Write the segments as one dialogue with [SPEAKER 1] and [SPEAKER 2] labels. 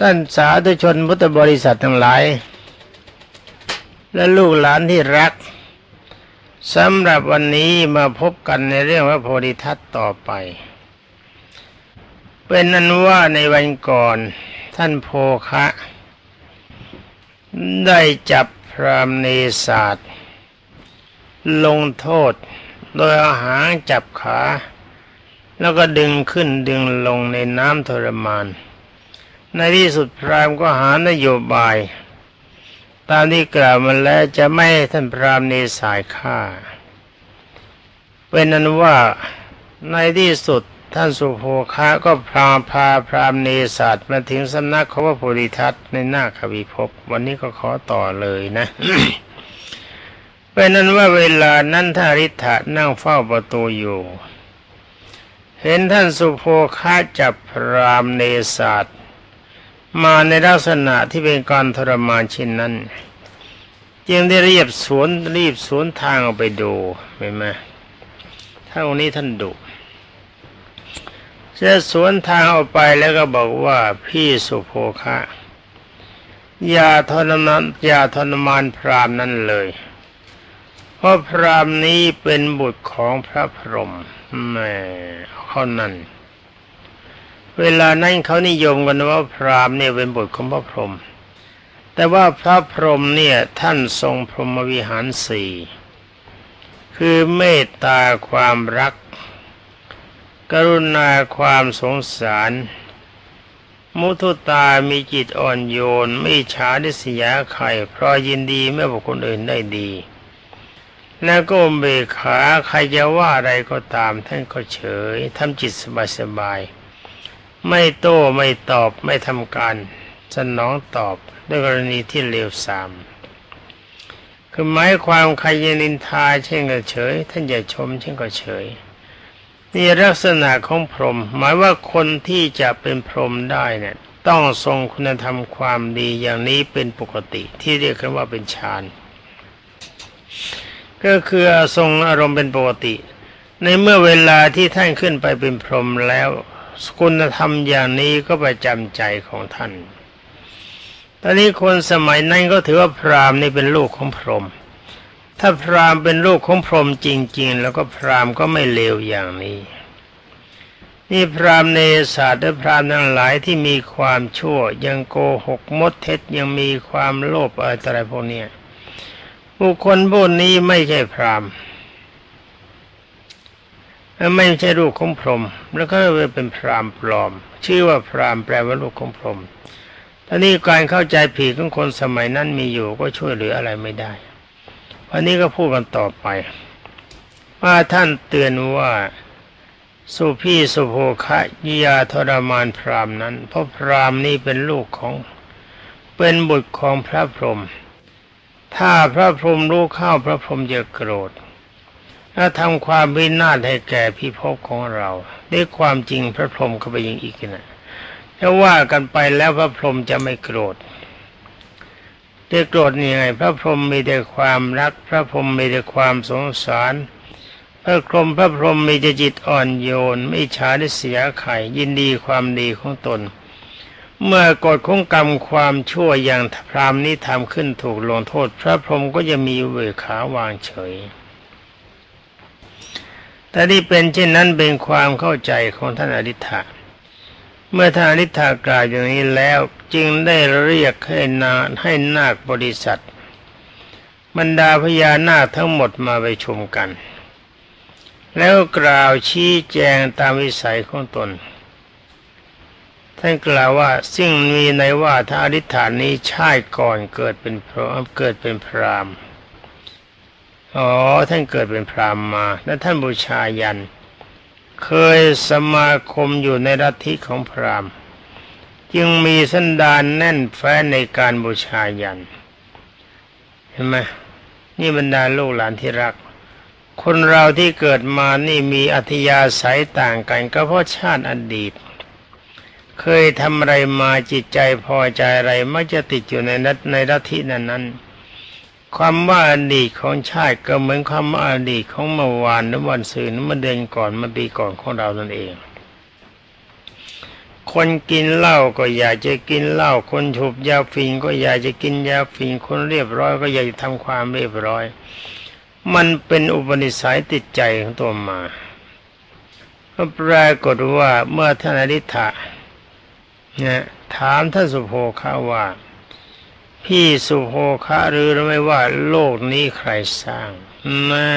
[SPEAKER 1] ท่านสาธุชนพุทธบริษัททั้งหลาย และลูกหลานที่รักสำหรับวันนี้มาพบกันในเรื่องพระโพธิทัตต่อไป เป็นนั้นว่าในวันก่อนท่านโพคะ ได้จับพรามเนศาสตร์ ลงโทษ โดยอาหางจับขา แล้วก็ดึงขึ้นดึงลงในน้ำทรมาน ในที่สุดพรามก็หานโยบาย ตามที่กล่าวมาแล้วจะไม่ให้ท่านพรามเนสายฆ่า เป็นนั้นว่าในที่สุดท่านสุโภคาก็พาพาพรามเนศาสตร์มาถึงสำนักของพระโพธิทัตในหน้าควิภพวันนี้ก็ขอต่อเลยนะเป็นนั้นว่าเวลานั้นท่าริธะนั่งเฝ้าประตูอยู่ เห็นท่านสุโภคาจับพรามเนศาสตร์ มาในลักษณะที่เป็นการทรมานเช่นนั้น จึงได้เรียบสวนรีบสวนทางออกไปดูเห็นไหมถ้าองนี้ท่านดุจะสวนทางออกไปแล้วก็บอกว่าพี่สุโภคะอย่าทรมานอย่าทรมานพรามนั้นเลย เพราะพรามนี้เป็นบุตรของพระพรหมแม่เขานั่น เวลานั้นเขานิยมกันว่าพรามเนี่ยเป็นบุตรของพระพรหมแต่ว่าพระพรหมเนี่ยท่านทรงพรหมวิหารสี่คือเมตตาความรัก กรุณาความสงสาร มุทุตามีจิตอ่อนโยน ไม่ฉาดิสยาใครเพราะยินดีเมื่อบุคคลอื่นได้ดี แล้วก็เบกขาใครจะว่าอะไรก็ตามท่านก็เฉยทำจิตสบายๆ ไม่โต้ไม่ตอบไม่ทำการสนองตอบด้วยกรณีที่เลวทรามคือหมายความใครยนินทาเช่นก็เฉย ท่านอย่าชมเช่นก็เฉย นี่ลักษณะของพรหมหมายว่าคนที่จะเป็นพรหมได้เนี่ยต้องทรงคุณธรรมความดีอย่างนี้เป็นปกติที่เรียกกันว่าเป็นฌานก็คือทรงอารมณ์เป็นปกติ ในเมื่อเวลาที่ท่านขึ้นไปเป็นพรหมแล้ว คุณธรรมอย่างนี้ก็ประจำใจของท่าน ตอนนี้คนสมัยนั้นก็ถือว่าพราหมณ์นี่เป็นลูกของพรหม ถ้าพราหมณ์เป็นลูกของพรหมจริง ๆ แล้วก็พราหมณ์ก็ไม่เลวอย่างนี้ นี่พราหมณ์ในศาสตร์และพราหมณ์ทั้งหลายที่มีความชั่ว ยังโกหกมดเท็จยังมีความโลภอะไรพวกนี้บุคคลพวกนี้ไม่ใช่พราหมณ์ ไม่ใช่ลูกของพรหมแล้วก็เลยเป็นพรามปลอม ชื่อว่าพรามแปลว่าลูกของพรหมตอนนี้การเข้าใจผิดของคนสมัยนั้นมีอยู่ก็ช่วยเหลืออะไรไม่ได้วันนี้ก็พูดกันต่อไป ว่าท่านเตือนว่าสุพี่สุโภคะยาทรมานพรามนั้น เพราะพรามนี้เป็นลูกของเป็นบุตรของพระพรหมถ้าพระพรหมรู้เข้าพระพรหมจะโกรธ และทำความวินาศให้แก่พิภพของเราด้วยความจริงพระพรหมก็ไปยิงอีกนะถ้าว่ากันไปแล้วพระพรหมจะไม่โกรธจะโกรธยังไง พระพรหมมีแต่ความรัก พระพรหมมีแต่ความสงสาร พระพรหมพระพรหมมีแต่จิตอ่อนโยน ไม่ฉาได้เสียไข่ยินดีความดีของตน เมื่อกฎของกรรมความชั่วอย่างพรามนี้ทำขึ้นถูกลงโทษ พระพรหมก็จะมีเวขาวางเฉย แต่ที่เป็นเช่นนั้นเป็นความเข้าใจของท่านอริ t ะเมื่อท่านอนิธากล่าวอย่างนี้แล้วจึงได้เรียกให้นาให้นาคบริษัทบรรดาพญานาคทั้งหมดมาไปชมกัน แล้วกล่าวชี้แจงตามวิสัยของตน ท่านกล่าวว่าสิ่งมีในว่าถ้าอธิษฐานนี้ชาติก่อนเกิดเป็นพรเกิดเป็นพราม อ๋อท่านเกิดเป็นพรามมา แล้วท่านบูชายัน เคยสมาคมอยู่ในรัฐิของพราหมณ์ จึงมีสันดานแน่นแฟ้นในการบูชายัน เห็นไหมนี่บรรดาลูกหลานที่รัก คนเราที่เกิดมานี่มีอัธยาศัยต่างกันก็เพราะชาติอดีต เคยทำอะไรมาจิตใจพอใจอะไรมักจะติดอยู่ในนัในรัฐินั้นนั้น ความว่าอดีตของชาติก็เหมือนความว่าอดีตของเมื่อวานหรือวันสื่นเมื่อเดือนก่อนเมื่อปีก่อนของเรานั่นเองคคนกินเหล้าก็อยากจะกินเหล้าคนถูกยาฝิ่นก็อยากจะกินยาฝิ่นคนเรียบร้อยก็อยากจะทำความเรียบร้อย มันเป็นอุปนิสัยติดใจของตัวมาก็ปรากฏว่าเมื่อท่านอริ t ะเนี่ยถามท่านสุโภคาว่า พี่สุโภคะหรือไม่ว่าโลกนี้ใครสร้างแม่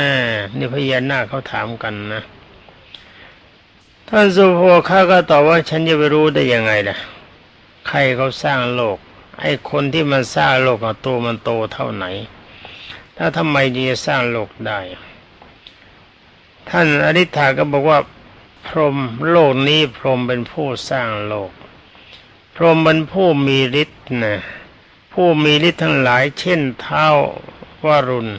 [SPEAKER 1] นี่พญานาคเขาถามกันนะท่านสุโภคะก็ตอบว่าฉันจะไปรู้ได้ยังไงล่ะ ใครเขาสร้างโลก ไอ้คนที่มันสร้างโลกตัวมันโตเท่าไหนถ้าทำไมจะสร้างโลกได้ ท่านอริ t าก็บอกว่า พรหมโลกนี้พรหมเป็นผู้สร้างโลก พรหมเป็นผู้มีฤทธิ์นะ ผู้มีฤทธิ์ทั้งหลายเช่นเท้าวารุณ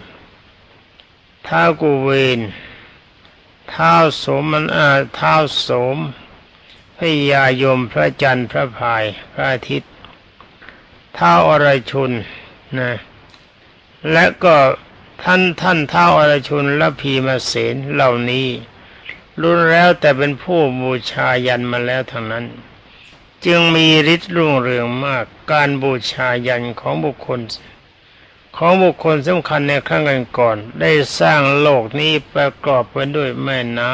[SPEAKER 1] เท้ากุเวนเท้าสมันอาเท้าสมพยายมพระจันทร์พระพายพระอาทิตย์เท้าอรชุนนะและก็ท่านท่านเท้าอรชุนและพีมาเสนเหล่านี้รุนแล้วแต่เป็นผู้บูชายันมาแล้วทางนั้น จึงมีฤทธิ์รุ่งเรืองมาก การบูชายันของบุคคล ของบุคคลสำคัญในครั้งก่อน ได้สร้างโลกนี้ประกอบไปด้วยแม่น้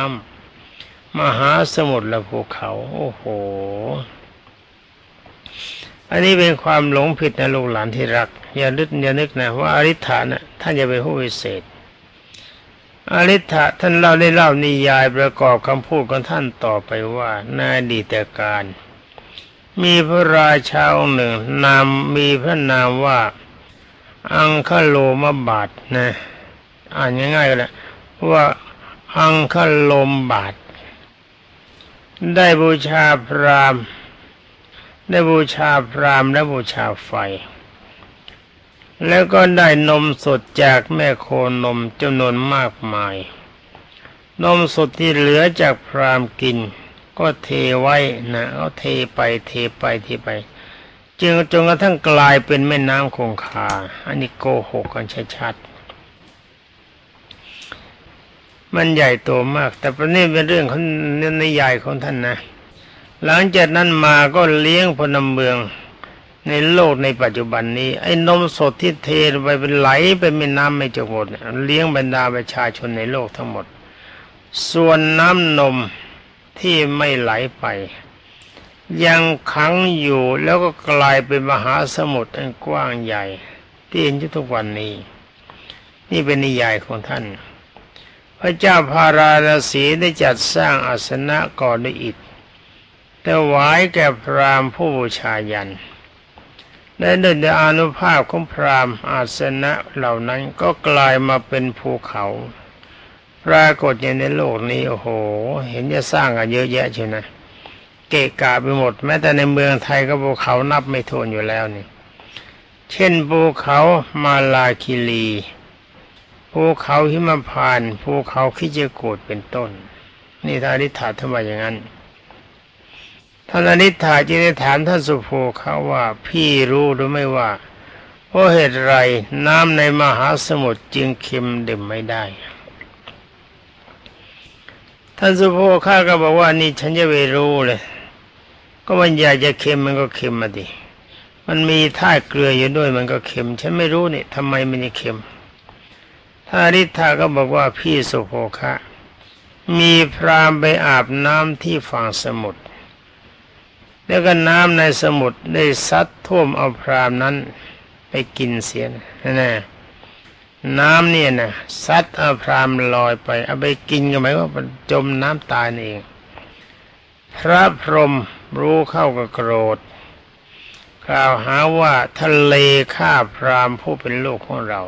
[SPEAKER 1] ำมหาสมุทรและภูเขา โอ้โห อันนี้เป็นความหลงผิดนะลูกหลานที่รัก อย่าลึกอย่านึกนะว่าอริ t านะท่านจะเป็นผู้วิเศษอริ t ะท่านเล่าได้เล่านิยายประกอบคำพูดของท่านต่อไปว่าในอดีแต่การ มีพระราชาองค์หนึ่งนามมีพระนามว่า อังคโลมบาทนะอ่านง่ายๆก็แล้วว่าอังคโลมบาท ได้บูชาพรามได้บูชาพรามและบูชาไฟ แล้วก็ได้นมสดจากแม่โคนมจำนวนมากมาย นมสดที่เหลือจากพรามกิน ก็เทไว้นะเอาเทไปเทไปเทไป จึงจนกระทั่งกลายเป็นแม่น้ำคงคา อันนี้โกหกกันชัดๆมันใหญ่โตมาก แต่ประเด็นเป็นเรื่องของนิยายของท่านนะ หลังจากนั้นมาก็เลี้ยงพลเมืองในโลกในปัจจุบันนี้ ไอ้นมสดที่เทไปเป็นไหลไปไม่น้ำไม่จบหมด เลี้ยงบรรดาประชาชนในโลกทั้งหมด ส่วนน้ำนม ที่ไม่ไหลไป ยังขังอยู่แล้วก็กลายเป็นมหาสมุทรอันกว้างใหญ่ ที่เห็นอยู่ทุกวันนี้ นี่เป็นนิยายของท่าน พระเจ้าพาราณสีได้จัดสร้างอาสนะก่อนด้วยอิฐแต่หวายแก่พรามผู้บูชายันและด้วยอานุภาพของพรามอาสนะเหล่านั้นก็กลายมาเป็นภูเขา ปรากฏอย่างในโลกนี้โอ้โห เห็นจะสร้างกันเยอะแยะเชียวนะเกะกะไปหมด แม้แต่ในเมืองไทยก็ภูเขานับไม่ถ้วนอยู่แล้วนี่เช่นภูเขามาลาคิลีภูเขาหิมพานภูเขาคิจกูดเป็นต้น นี่ท่านิถาทำไมอย่างนั้นท่านอนิถาจึงได้ถามท่านสุโภเขาว่าพี่รู้หรือไม่ว่าเพราะเหตุไรน้ำในมหาสมุทรจึงเค็มดื่มไม่ได้ ท่านสุโภคาก็บอกว่านี่ฉันจะไปรู้เลย ก็มันอยากจะเค็มมันก็เค็มมาดิมันมีท่าเกลืออยู่ด้วยมันก็เค็ม ฉันไม่รู้นี่ทำไมมันจะเค็มท่านอนิถาก็บอกว่าพี่สุโภคะมีพรามไปอาบน้ำที่ฝั่งสมุทรแล้วก็น้ำในสมุทรได้ซัดท่วมเอาพรามนั้นไปกินเสียนะนะ น้ำเนี่ยนะซัดอาพรามลอยไป เอาไปกินก็หมายว่าจมน้ำตายเอง พระพรหมรู้เข้ากับโกรธ กล่าวหาว่าทะเลฆ่าพรามผู้เป็นลูกของเรา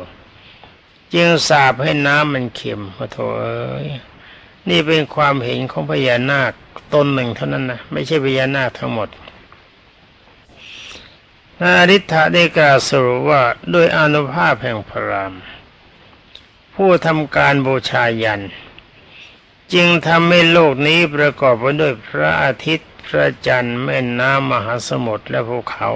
[SPEAKER 1] จึงสาบให้น้ำมันเค็มพระโถเอ้ยนี่เป็นความเห็นของพญานาคตนหนึ่งเท่านั้นนะไม่ใช่พญานาคทั้งหมดนาริ t ะได้กล่าวสรุปว่าด้วยอนุภาพแห่งพระราม ผู้ทำการบูชายัน จึงทำให้โลกนี้ประกอบไปด้วยพระอาทิตย์พระจันทร์แม่น้ำมหาสมุทรและภูเขา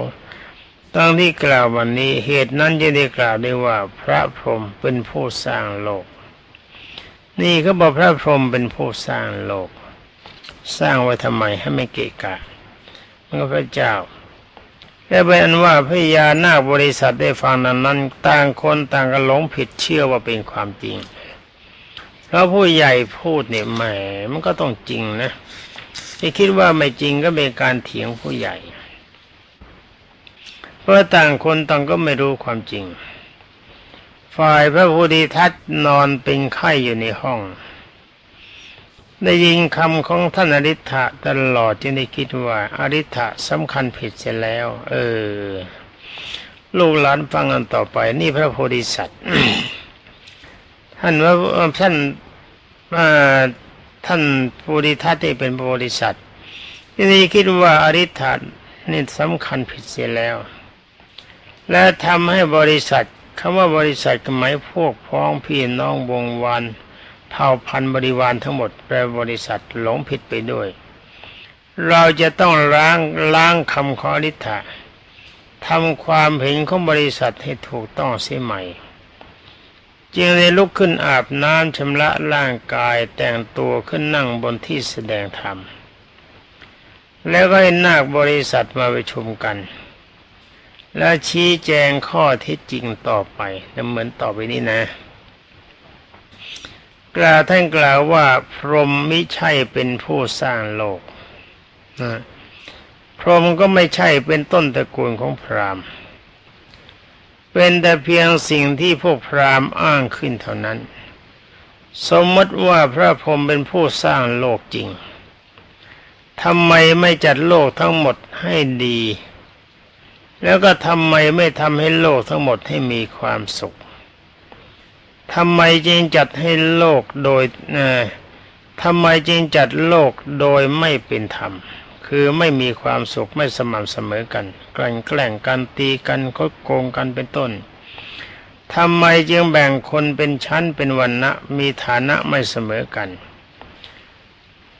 [SPEAKER 1] ตั้งที่กล่าววันนี้เหตุนั้นจะได้กล่าวได้ว่าพระพรหมเป็นผู้สร้างโลก นี่เขาบอกพระพรหมเป็นผู้สร้างโลก สร้างไว้ทำไมให้ไม่เกะกะมันก็พระเจ้า และเป็นอันว่าพญานาคบริษัทได้ฟังนั้นนั้นต่างคนต่างก็หลงผิดเชื่อว่าเป็นความจริงเพราะผู้ใหญ่พูดเนี่ยแหมมันก็ต้องจริงนะที่คิดว่าไม่จริงก็เป็นการเถียงผู้ใหญ่ เพราะต่างคนต่างก็ไม่รู้ความจริง ฝ่ายพระโพธิทัตนอนเป็นไข้อยู่ในห้อง ได้ยินคำของท่านอริ t ะตลอดจึงได้คิดว่าอริ t ะสำคัญผิดเสียแล้ว เออ ลูกหลานฟังกันต่อไป นี่พระโพธิสัตว์ท่านว่าท่านท่านโพธิทัตที่เป็นโพธิสัตว์ที่นี่คิดว่าอริ t ะนี่สำคัญผิดเสียแล้ว และทำให้บริษัทคำว่าบริษัทหมายพวกพ้องพี่น้องวงวาน เผ่าพันธุ์บริวารทั้งหมดแปลบริษัทหลงผิดไปด้วย เราจะต้องล้างล้างคำขอริ t ะทำความเห็นของบริษัทให้ถูกต้องเสียใหม่ จึงได้ลุกขึ้นอาบน้ำชำระร่างกายแต่งตัวขึ้นนั่งบนที่แสดงธรรม แล้วก็ให้นาคบริษัทมาประชุมกันแล้วชี้แจงข้อเท็จจริงต่อไปเหมือนต่อไปนี้นะ กล่าวท่านกล่าวว่าพรหมไมิใช่เป็นผู้สร้างโลกนะพรหมก็ไม่ใช่เป็นต้นตระกูลของพราหมณ์ เป็นแต่เพียงสิ่งที่พวกพราหมณ์อ้างขึ้นเท่านั้น สมมติว่าพระพรหมเป็นผู้สร้างโลกจริงทำไมไม่จัดโลกทั้งหมดให้ดี แล้วก็ทำไมไม่ทำให้โลกทั้งหมดให้มีความสุข ทำไมจึงจัดให้โลกโดยทำไมจึงจัดโลกโดยไม่เป็นธรรม คือไม่มีความสุขไม่สม่ำเสมอกัน กลั่นแกล้งกันตีกันคดโกงกันเป็นต้นทำไมจึงแบ่งคนเป็นชั้นเป็นวันณะมีฐานะไม่เสมอกัน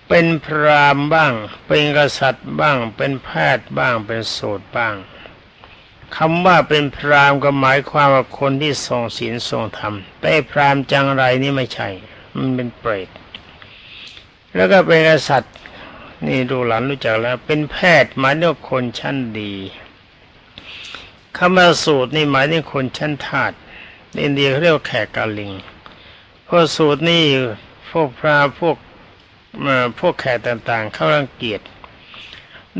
[SPEAKER 1] เป็นพรามบ้าง เป็นกษัตริย์บ้าง เป็นแพทย์บ้างเป็นโสดบ้าง คำว่าเป็นพรามก็หมายความว่าคนที่ทรงศีลทรงธรรม แต่พรามจังไรนี่ไม่ใช่ มันเป็นเปรต แล้วก็เป็นกษัตริย์ นี่ดูหลานรู้จักแล้ว เป็นแพทย์หมายถึงคนชั้นดีคำว่าสูตรนี่หมายถึงคนชั้นทาตอินเดียเขาเรียกแขกกาลิงพวกสูตรนี่พวกพระพวกพวกแขกต่างๆ เข้ารังเกียจ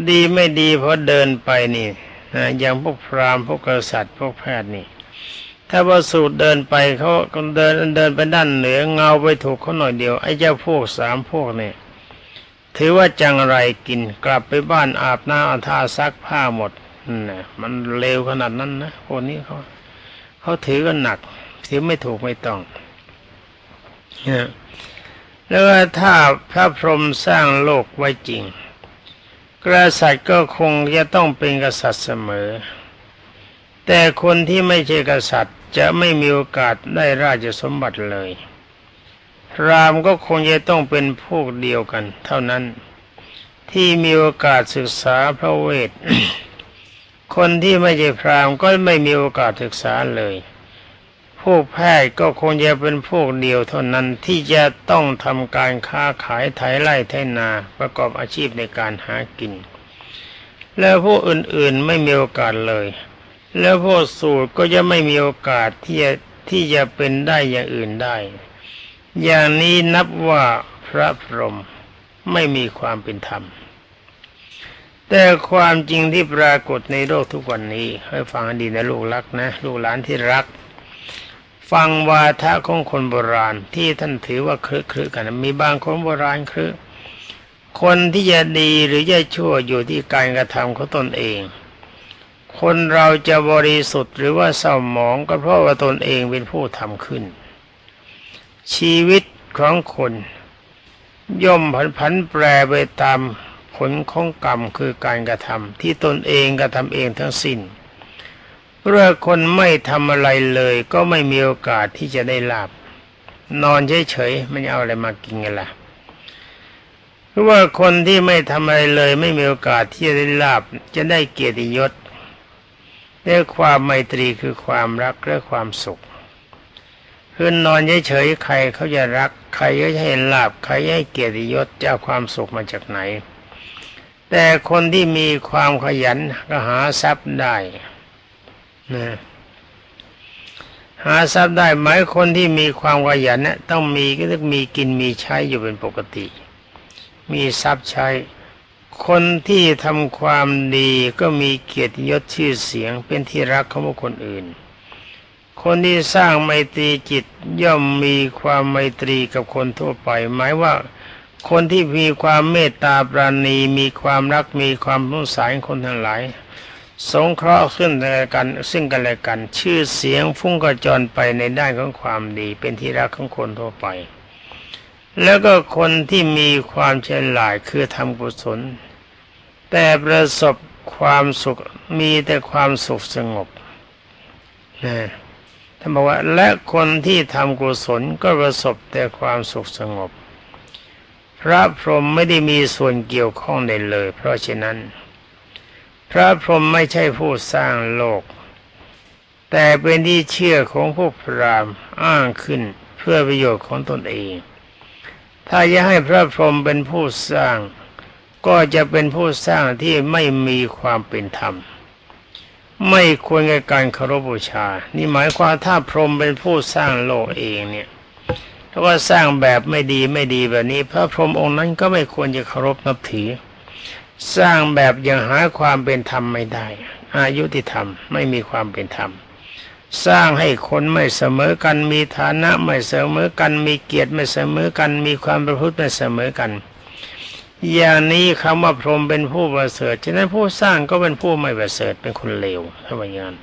[SPEAKER 1] ดีไม่ดีเพราะเดินไปนี่ นะอย่างพวกพราหมณ์พวกกษัตริย์พวกแพทย์นี่ ถ้าว่าสูตรเดินไปเขาเดินเดินไปด้านเหนือเงาไปถูกเขาหน่อยเดียวไอ้เจ้าพวกสามพวกเนี่ยถือว่าจังไรกินกลับไปบ้านอาบน้ำอาท่าซักผ้าหมดนะมันเลวขนาดนั้นนะคนนี้เขาเขาถือกันหนักถือไม่ถูกไม่ต้องนะแล้วถ้าพระพรหมสร้างโลกไว้จริง กษัตริย์ก็คงจะต้องเป็นกษัตริย์เสมอ แต่คนที่ไม่ใช่กษัตริย์จะไม่มีโอกาสได้ราชสมบัติเลยพรามก็คงจะต้องเป็นพวกเดียวกัน เท่านั้น ที่มีโอกาสศึกษาพระเวท คนที่ไม่ใช่พรามก็ไม่มีโอกาสศึกษาเลย พวกแพทย์ก็คงจะเป็นพวกเดียวเท่านั้นที่จะต้องทำการค้าขายไถไร่ไถนาประกอบอาชีพในการหากิน แล้วพวกอื่นๆไม่มีโอกาสเลย แล้วพวกสูตรก็จะไม่มีโอกาสที่จะที่จะเป็นได้อย่างอื่นได้ อย่างนี้นับว่าพระพรหมไม่มีความเป็นธรรม แต่ความจริงที่ปรากฏในโลกทุกวันนี้ให้ฟังดีนะลูกรักนะ ลูกหลานที่รัก ฟังวาทะของคนโบราณที่ท่านถือว่าครึครึกัน มีบางคนโบราณครึคนที่จะดีหรือจะชั่วอยู่ที่การกระทำของตนเอง คนเราจะบริสุทธิ์หรือว่าเศร้าหมองก็เพราะว่าตนเองเป็นผู้ทำขึ้น ชีวิตของคนย่อมผันผันแปรไปตามผลของกรรมคือการกระทำที่ตนเองกระทำเองทั้งสิ้น เมื่อคนไม่ทำอะไรเลยก็ไม่มีโอกาสที่จะได้ลาบ นอนเฉยๆไม่เอาอะไรมากินกันละเพราะว่าคนที่ไม่ทำอะไรเลย ไม่มีโอกาสที่จะได้ลาบ จะได้เกียรติยศได้ความไมตรีคือความรักและความสุขคือนอนเฉยๆใครเขาจะรัก ใครก็จะให้ลาบใครให้เกียรติยศจะเอาความสุขมาจากไหน แต่คนที่มีความขยันก็หาทรัพย์ได้ นะหาทรัพย์ได้หมายคนที่มีความขยันเนี่ยต้องมีก็ต้องมีกินมีใช้อยู่เป็นปกติ มีทรัพย์ใช้ คนที่ทำความดีก็มีเกียรติยศชื่อเสียงเป็นที่รักของคคลอื่น คนที่สร้างไมตรีจิตย่อมมีความไมตรีกับคนทั่วไป หมายว่าคนที่มีความเมตตาปราณีมีความรักมีความสงสารคนทั้งหลาย สงเคราะห์ขึ้นกันซึ่งกันและกัน ชื่อเสียงฟุ้งกระจรไปในด้านของความดี เป็นที่รักของคนทั่วไป แล้วก็คนที่มีความเฉลียคือทำกุศล แต่ประสบความสุขมีแต่ความสุขสงบนะท่านบอกว่าและคนที่ทำกุศลก็ประสบแต่ความสุขสงบ พระพรหมไม่ได้มีส่วนเกี่ยวข้องใดเลย เพราะฉะนั้น พระพรหมไม่ใช่ผู้สร้างโลก แต่เป็นที่เชื่อของพวกพราหมณ์อ้างขึ้นเพื่อประโยชน์ของตนเอง ถ้าจะให้พระพรหมเป็นผู้สร้าง ก็จะเป็นผู้สร้างที่ไม่มีความเป็นธรรม ไม่ควรแก่การเคารพบูชา นี่หมายความถ้าพรหมเป็นผู้สร้างโลกเองเนี่ยถ้าว่าสร้างแบบไม่ดีไม่ดีแบบนี้ พระพรหมองค์นั้นก็ไม่ควรจะเคารพนับถือ สร้างแบบยังหาความเป็นธรรมไม่ได้ อายุติธรรมไม่มีความเป็นธรรม สร้างให้คนไม่เสมอกันมีฐานะไม่เสมอกัน มีเกียรติไม่เสมอกัน มีความประพฤติไม่เสมอกัน อย่างนี้คำว่าพรหมเป็นผู้ประเสริฐฉะนั้นผู้สร้างก็เป็นผู้ไม่ประเสริฐเป็นคนเลวถ้าว่าอย่างนั้น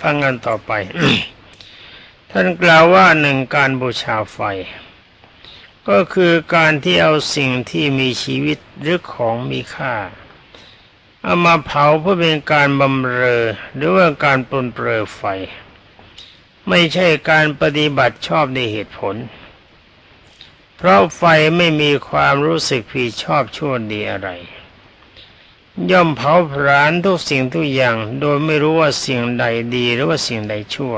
[SPEAKER 1] ฟังกันต่อไป ท่านกล่าวว่าหนึ่งการบูชาไฟ ก็คือการที่เอาสิ่งที่มีชีวิตหรือของมีค่า เอามาเผาเพื่อเป็นการบำเรอหรือว่าการปนเปลือไฟ ไม่ใช่การปฏิบัติชอบในเหตุผล เพราะไฟไม่มีความรู้สึกผิดชอบชั่วดีอะไร ย่อมเผาผลาญทุกสิ่งทุกอย่าง โดยไม่รู้ว่าสิ่งใดดีหรือว่าสิ่งใดชั่ว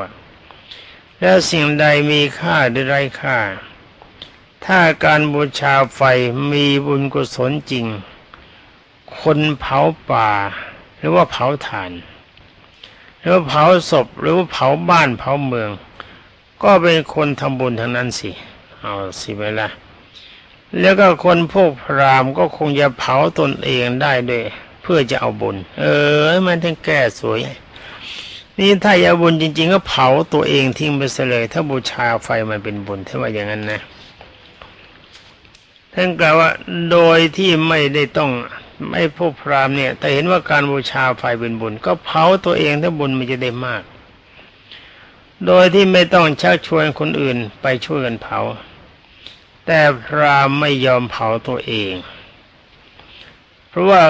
[SPEAKER 1] แล้วสิ่งใดมีค่าหรือไร้ค่า ถ้าการบูชาไฟมีบุญกุศลจริง คนเผาป่า หรือว่าเผาถ่าน หรือว่าเผาศพหรือว่าเผาบ้านเผาเมือง ก็เป็นคนทำบุญทั้งนั้นสิ เอาสิไปละแล้วก็คนพวกพรามก็คงจะเผาตนเองได้ด้วย เพื่อจะเอาบุญ เออมันถึงแก้สวย นี่ถ้าอยาบุญจริง ๆ ก็เผาตัวเองทิ้งไปเลย ถ้าบูชาไฟมันเป็นบุญถ้าว่าอย่างนั้นนะ ท่านกล่าวว่าโดยที่ไม่ได้ต้องไม่พวกพรามเนี่ย แต่เห็นว่าการบูชาไฟเป็นบุญ ก็เผาตัวเองถ้าบุญมันจะได้มาก โดยที่ไม่ต้องชักชวนคนอื่นไปช่วยกันเผา แต่พรามไม่ยอมเผาตัวเอง เพราะว่า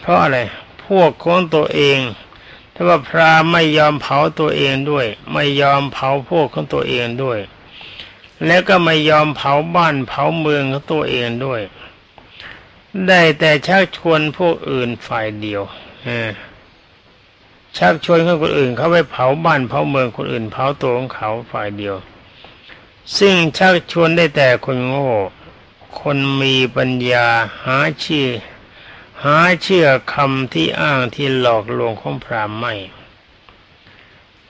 [SPEAKER 1] เพราะอะไรพวกของตัวเองถ้าว่าพรามไม่ยอมเผาตัวเองด้วย ไม่ยอมเผาพวกของตัวเองด้วย แล้วก็ไม่ยอมเผาบ้านเผาเมืองของตัวเองด้วย ได้แต่ชักชวนพวกอื่นฝ่ายเดียวชักชวนคนอื่นเขาไปเผาบ้านเผาเมืองคนอื่นเผาตัวของเขาฝ่ายเดียว ซึ่งชักชวนได้แต่คนโง่ คนมีปัญญาหาชื่อ หาเชื่อคำที่อ้างที่หลอกลวงของพรามไม่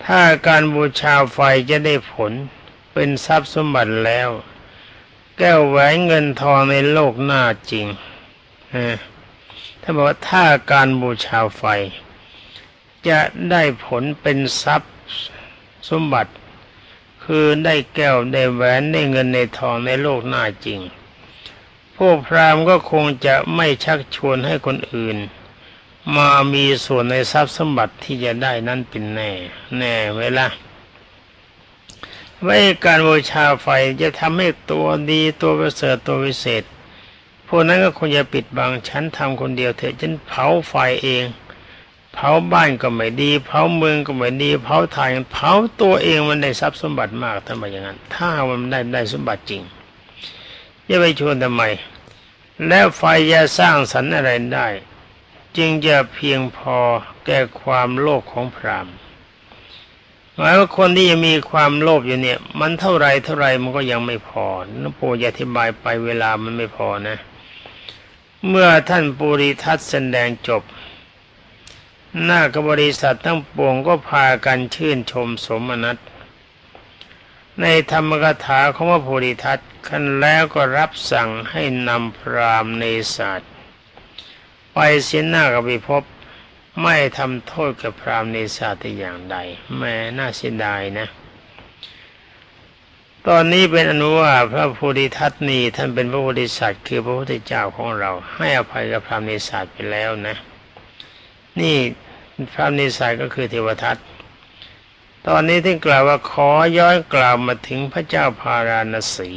[SPEAKER 1] ถ้าการบูชาไฟจะได้ผล เป็นทรัพย์สมบัติแล้ว แก้วแหวนเงินทองในโลกหน้าจริงถ้าบอกว่าถ้าการบูชาไฟ จะได้ผลเป็นทรัพย์สมบัติ คือได้แก้วได้แหวนได้เงินในทองในโลกหน้าจริง พวกพราหมณ์ก็คงจะไม่ชักชวนให้คนอื่น มามีส่วนในทรัพย์สมบัติที่จะได้นั่นเป็นแน่ แน่เวลา ไว้การบูชาไฟจะทำให้ตัวดีตัวประเสริฐตัววิเศษพวกนั้นก็คงจะปิดบังฉันทำคนเดียวเถอะฉันเผาไฟเอง เผาบ้านก็ไม่ดี เผาเมืองก็ไม่ดี เผาทายเผาตัวเองมันได้ทรัพย์สมบัติมากทำไมอย่างนั้น ถ้ามันได้ได้สมบัติจริงจะไปชวนทำไม แล้วไฟจะสร้างสรรค์อะไรได้ จึงจะเพียงพอแก่ความโลภของพราม หมายว่าคนที่ยังมีความโลภอยู่เนี่ย มันเท่าไรเท่าไรมันก็ยังไม่พอนปู่จะอธิบายไปเวลามันไม่พอนะ เมื่อท่านปุริทัตแสดงจบ หน้ากบริษัททั้งปวงก็พากันชื่นชมสมนัตในธรรมกถาของพระโพธิทัตขั้นแล้วก็รับสั่งให้นำพรามในศาสตร์ไปเสียหน้ากับพิภพ ไม่ทำโทษกับพรามในศาสตร์อย่างใดแม้น่าเสียดายนะ ตอนนี้เป็นอนุว่าพระโพธิทัตนีท่านเป็นพระโพธิสัตว์คือพระพุทธเจ้าของเรา ให้อภัยกับพรามในศาสตร์ไปแล้วนะ นี่พรามในศาสตร์ก็คือเทวทัตตอนนี้ท่านกล่าวว่าขอย้อนกล่าวมาถึงพระเจ้าพาราณสี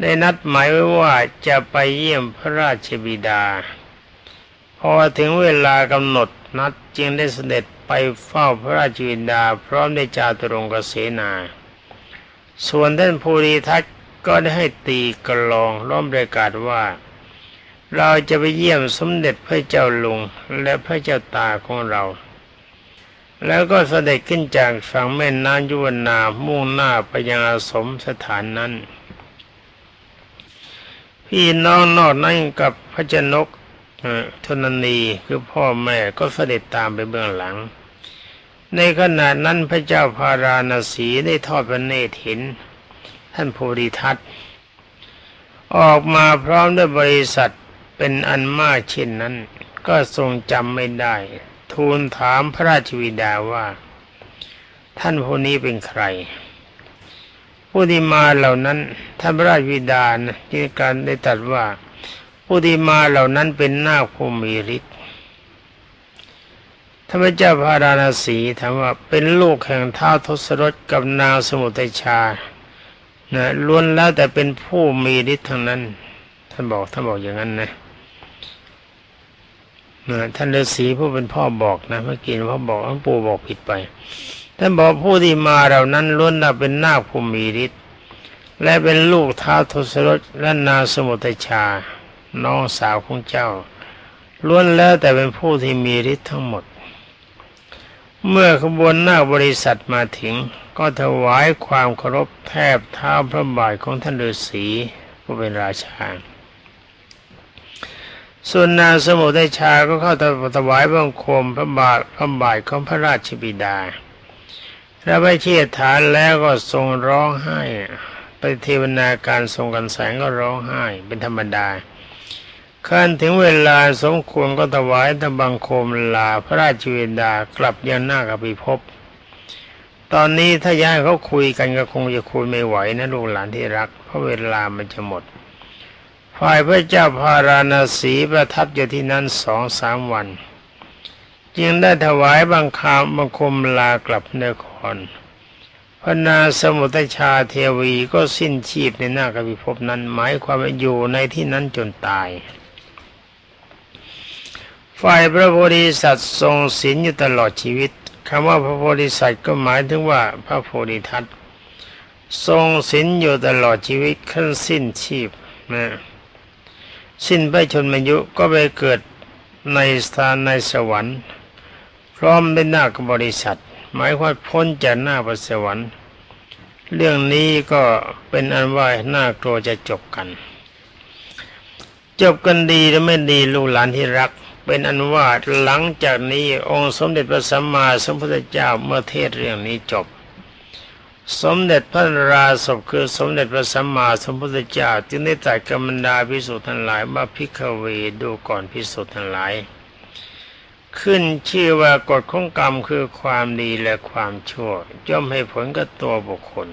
[SPEAKER 1] ได้นัดหมายไว้ว่าจะไปเยี่ยมพระราชบิดา พอถึงเวลากำหนดนัดจึงได้เสด็จไปเฝ้าพระราชบิดาพร้อมได้จาตุรงกเสนา ส่วนท่านภูริทัตก็ได้ให้ตีกลองร้อมประกาศว่า เราจะไปเยี่ยมสมเด็จพระเจ้าลุงและพระเจ้าตาของเรา แล้วก็เสด็จขึ้นจากฝั่งแม่น้ำยุวนามุ่งหน้าไปยังอาสมสถานนั้น พี่น้องนอกนั้นกับพระเจนก ทนนีคือพ่อแม่ก็เสด็จตามไปเบื้องหลัง ในขณะนั้นพระเจ้าพาราณสีได้ทอดพระเนตรเห็น ท่านโพธิทัตออกมาพร้อมด้วยบริษัทเป็นอันมากเช่นนั้น ก็ทรงจำไม่ได้ ทูลถามพระราชวิดาว่า ท่านผู้นี้เป็นใคร ผู้ที่มาเหล่านั้นท่านพระราชวิดานะที่การได้ตัดว่า ผู้ที่มาเหล่านั้นเป็นนาคผู้มีฤทธิ์ท่านพระเจ้าพาราณสีถามว่าเป็นลูกแห่งท้าวทศรถกับนางสมุทัยชานะล้วนแล้วแต่เป็นผู้มีฤทธิ์ทั้งนั้น ท่านบอกท่านบอกอย่างนั้นนะท่านฤาษีผู้เป็นพ่อบอกนะเมื่อกี้พ่อบอกปู่บอกผิดไป ท่านบอกผู้ที่มาเรานั้นล้วนน่ะเป็นนาคภูมิฤทธิ์และเป็นลูกท้าวทศรถและนาสมุทชา น้องสาวของเจ้าล้วนแล้วแต่เป็นผู้ที่มีฤทธิ์ทั้งหมด เมื่อขบวนหน้าบริษัทมาถึง ก็ถวายความเคารพแทบเท้าพระบาทของท่านฤาษีผู้เป็นราชาส่วนนางสมุทัยชาก็เข้าถวายบังคมพระบาทพระบาทของพระราชบิดา และไปเชียฐานแล้วก็ทรงร้องไห้ ไปเทวนาการทรงกันแสงก็ร้องไห้เป็นธรรมดา ขั้นถึงเวลาสมควรก็ถวายตบังคมลาพระราชวิดากลับยังหน้ากับพิภพตอนนี้ถ้าย้ายเขาคุยกันก็คงจะคุยไม่ไหวนะลูกหลานที่รัก เพราะเวลามันจะหมด ฝ่ายพระเจ้าพาราณสีประทับอยู่ที่นั้นสองสามวัน จึงได้ถวายบังคามบังคมลากลับนครพระนาสมุทชาเทวีก็สิ้นชีพในหน้ากบิภพนั้นหมายความว่าอยู่ในที่นั้นจนตาย ฝ่ายพระโพธิสัตว์ทรงศีลอยู่ตลอดชีวิตคำว่าพระโพธิสัตว์ก็หมายถึงว่าพระโพธิทัตทรงศีลอยู่ตลอดชีวิตขั้นสิ้นชีพนะสิ้นไปชนมายุก็ไปเกิดในสถานในสวรรค์ พร้อมเป็นหน้ากบริษัท หมายความพ้นจากหน้าประสวรรค์ เรื่องนี้ก็เป็นอันว่าหน้ากลัวจะจบกัน จบกันดีหรือไม่ดีลูกหลานที่รัก เป็นอันว่าหลังจากนี้องค์สมเด็จพระสัมมาสัมพุทธเจ้าเมื่อเทศเรื่องนี้จบ สมเด็จพระราศพคือสมเด็จพระสัมมาสัมพุทธเจ้า จึงได้ตรัสกับรรดาพิสุทธิ์ทั้งหลายว่าพิกเวดูก่อนพิสุทธิ์ทั้งหลาย ขึ้นชื่อว่ากฎของกรรมคือความดีและความชั่วย่อมให้ผลกับตัวบุคคล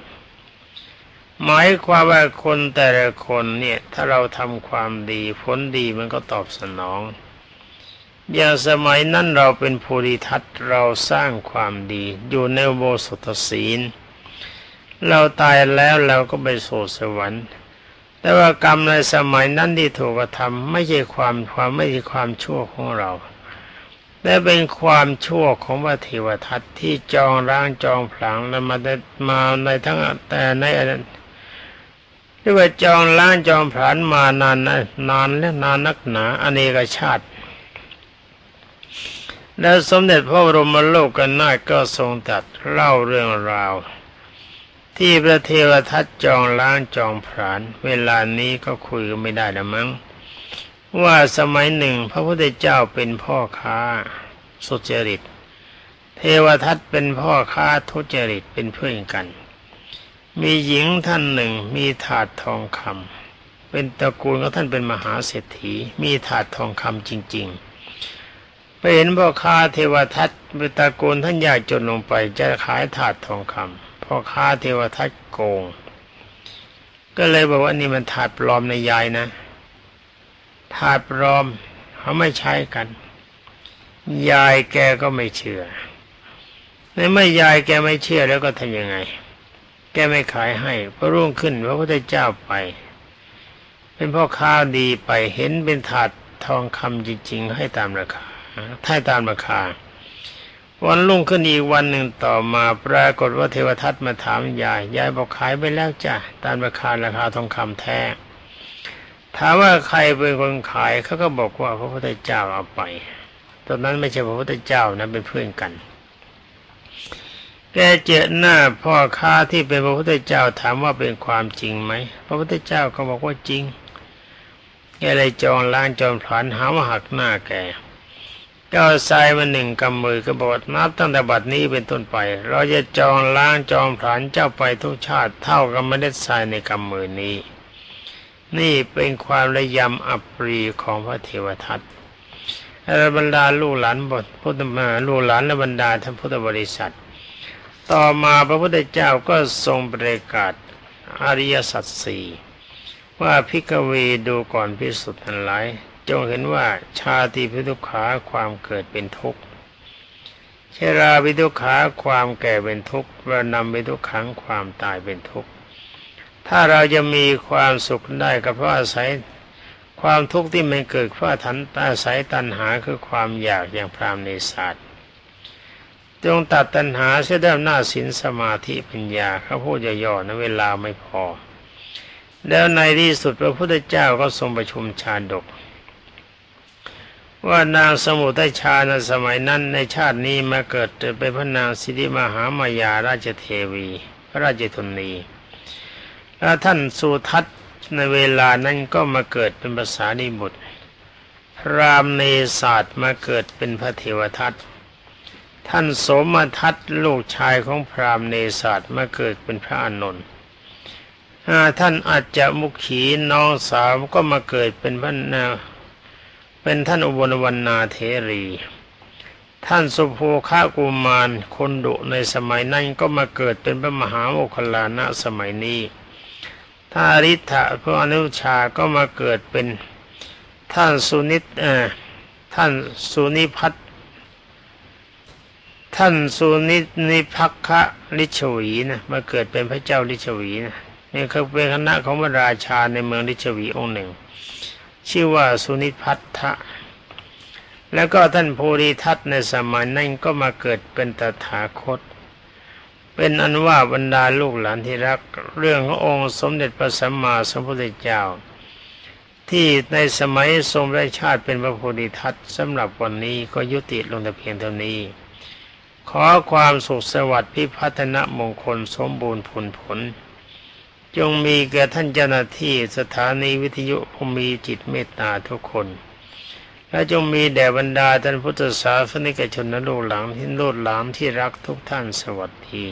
[SPEAKER 1] หมายความว่าคนแต่ละคนเนี่ย ถ้าเราทำความดีผลดีมันก็ตอบสนอง อย่างสมัยนั้นเราเป็นภูริทัตเราสร้างความดี อยู่ในโบสถศีล เราตายแล้วเราก็ไปสู่สวรรค์ แต่ว่ากรรมในสมัยนั้นที่ถูกกระทำไม่ใช่ความความไม่ใช่ความชั่วของเราแต่เป็นความชั่วของพระเทวทัตที่จองร่างจองผลังแล้วมาได้มาในทั้งแต่ในอันเรียกว่าจองล้างจองผลานมานานนานและนานนักหนาอเนกชาติ แล้วสมเด็จพระบรมโลกกันนาก็ทรงตัดเล่าเรื่องราว ที่พระเทวทัตจองล้างจองผราน เวลานี้ก็คุยกันไม่ได้แล้วมั้ง ว่าสมัยหนึ่งพระพุทธเจ้าเป็นพ่อค้า สุจริต เทวทัตเป็นพ่อค้าทุจริตเป็นเพื่อนกัน มีหญิงท่านหนึ่งมีถาดทองคำเป็นตระกูลของท่านเป็นมหาเศรษฐี มีถาดทองคำจริง ๆ เห็นพ่อค้าเทวทัตเป็นตระกูลท่านยากจนลงไป จะขายถาดทองคำพ่อค้าเทวทัตโกง ก็เลยบอกว่านี่มันถาดปลอมในยายนะถาดปลอมเขาไม่ใช้กัน ยายแกก็ไม่เชื่อในเมื่อยายแกไม่เชื่อแล้วก็ทำยังไง แกไม่ขายให้พระรุ่งขึ้นพระพุทธเจ้าไป เป็นพ่อค้าดีไปเห็นเป็นถาดทองคำจริง ๆ ให้ตามราคา ให้ตามราคา วันรุ่งขึ้นอีกวันหนึ่งต่อมาปรากฏว่าเทวทัตมาถามยาย ยายบอกขายไปแล้วจ้ะตามราคาราคาทองคำแท้ถามว่าใครเป็นคนขายเขาก็บอกว่าพระพุทธเจ้าเอาไป ตอนนั้นไม่ใช่พระพุทธเจ้านะเป็นเพื่อนกัน แกเจอหน้าพ่อค้าที่เป็นพระพุทธเจ้าถามว่าเป็นความจริงไหม พระพุทธเจ้าก็บอกว่าจริงแกเลยจองล้างจองผลานหาว่าหักหน้าแก ก็ทรายมาหนึ่งกำมือก็บอกนับตั้งแต่บัดนี้เป็นต้นไป เราจะจองล้างจองผลานเจ้าไปทุกชาติเท่ากับไม่ได้ทรายในกำมือนี้ นี่เป็นความระยำอัปรีของพระเทวทัตและบรรดาลูกหลานบทพุทธมาลูกหลานและบรรดาท่านพุทธบริษัท ต่อมาพระพุทธเจ้าก็ทรงประกาศอริยสัจสี่ว่าพิกเวดูก่อนพิสุทธิ์ทั้งหลาย จงเห็นว่าชาติพิทุขาความเกิดเป็นทุกข์ชราพิทุขาความแก่เป็นทุกข์ระนำพิทุขังความตายเป็นทุกข์ถ้าเราจะมีความสุขได้ก็เพราะอาศัยความทุกข์ที่มันเกิดเพราะทันอาศัยตัณหาคือความอยากอย่างพรามในศาสตร์จงตัดตัณหาเสียด้หน้าศีลสมาธิปัญญาเขาพูดย่อๆนะเวลาไม่พอ แล้วในที่สุดพระพุทธเจ้าก็ทรงประชุมชาดก ว่านางสมุทัยชาในสมัยนั้นในชาตินี้มาเกิดเป็นพระนางสิริมหามายาราชเทวี พระราชธนีแล้วท่านสุทัศน์ในเวลานั้นก็มาเกิดเป็นภาษานิบุตร พรามเนศาสตร์มาเกิดเป็นพระเทวทัต ท่านสมทัตลูกชายของพรามเนศาสตร์มาเกิดเป็นพระอานนท์ท่านอาจจะมุขีน้องสาวก็มาเกิดเป็นพระนา เป็นท่านอุบลวรรณาเทรี ท่านสุโภคากุมารคนดุในสมัยนั้นก็มาเกิดเป็นพระมหาโมคคลานะสมัยนี้ถ้าอริ t ะพระอนุชาก็มาเกิดเป็นท่านสุนิตเออท่านสุนิพัฒท่านสุนินิพักคะลิชวีนะมาเกิดเป็นพระเจ้าลิชวีนะนี่คือเป็นคณะของพระราชาในเมืองลิชวีองค์หนึ่ง ชื่อว่าสุนิพัทธะแล้วก็ท่านโพธิทัตในสมัยนั้นก็มาเกิดเป็นตถาคต เป็นอันว่าบรรดาลูกหลานที่รัก เรื่องขององค์สมเด็จพระสัมมาสัมพุทธเจ้า ที่ในสมัยทรงได้ชาติเป็นพระโพธิทัตสำหรับวันนี้ก็ยุติลงแต่เพียงเท่านี้ ขอความสุขสวัสดิ์พิพัฒนมงคลสมบูรณ์ผลผล จงมีแก่ท่านเจ้าหน้าที่สถานีวิทยุผู้มีจิตเมตตาทุกคน และจงมีแด่บรรดาท่านพุทธศาสนิกชนนลูกหลังที่โลดหลามที่รักทุกท่านสวัสดี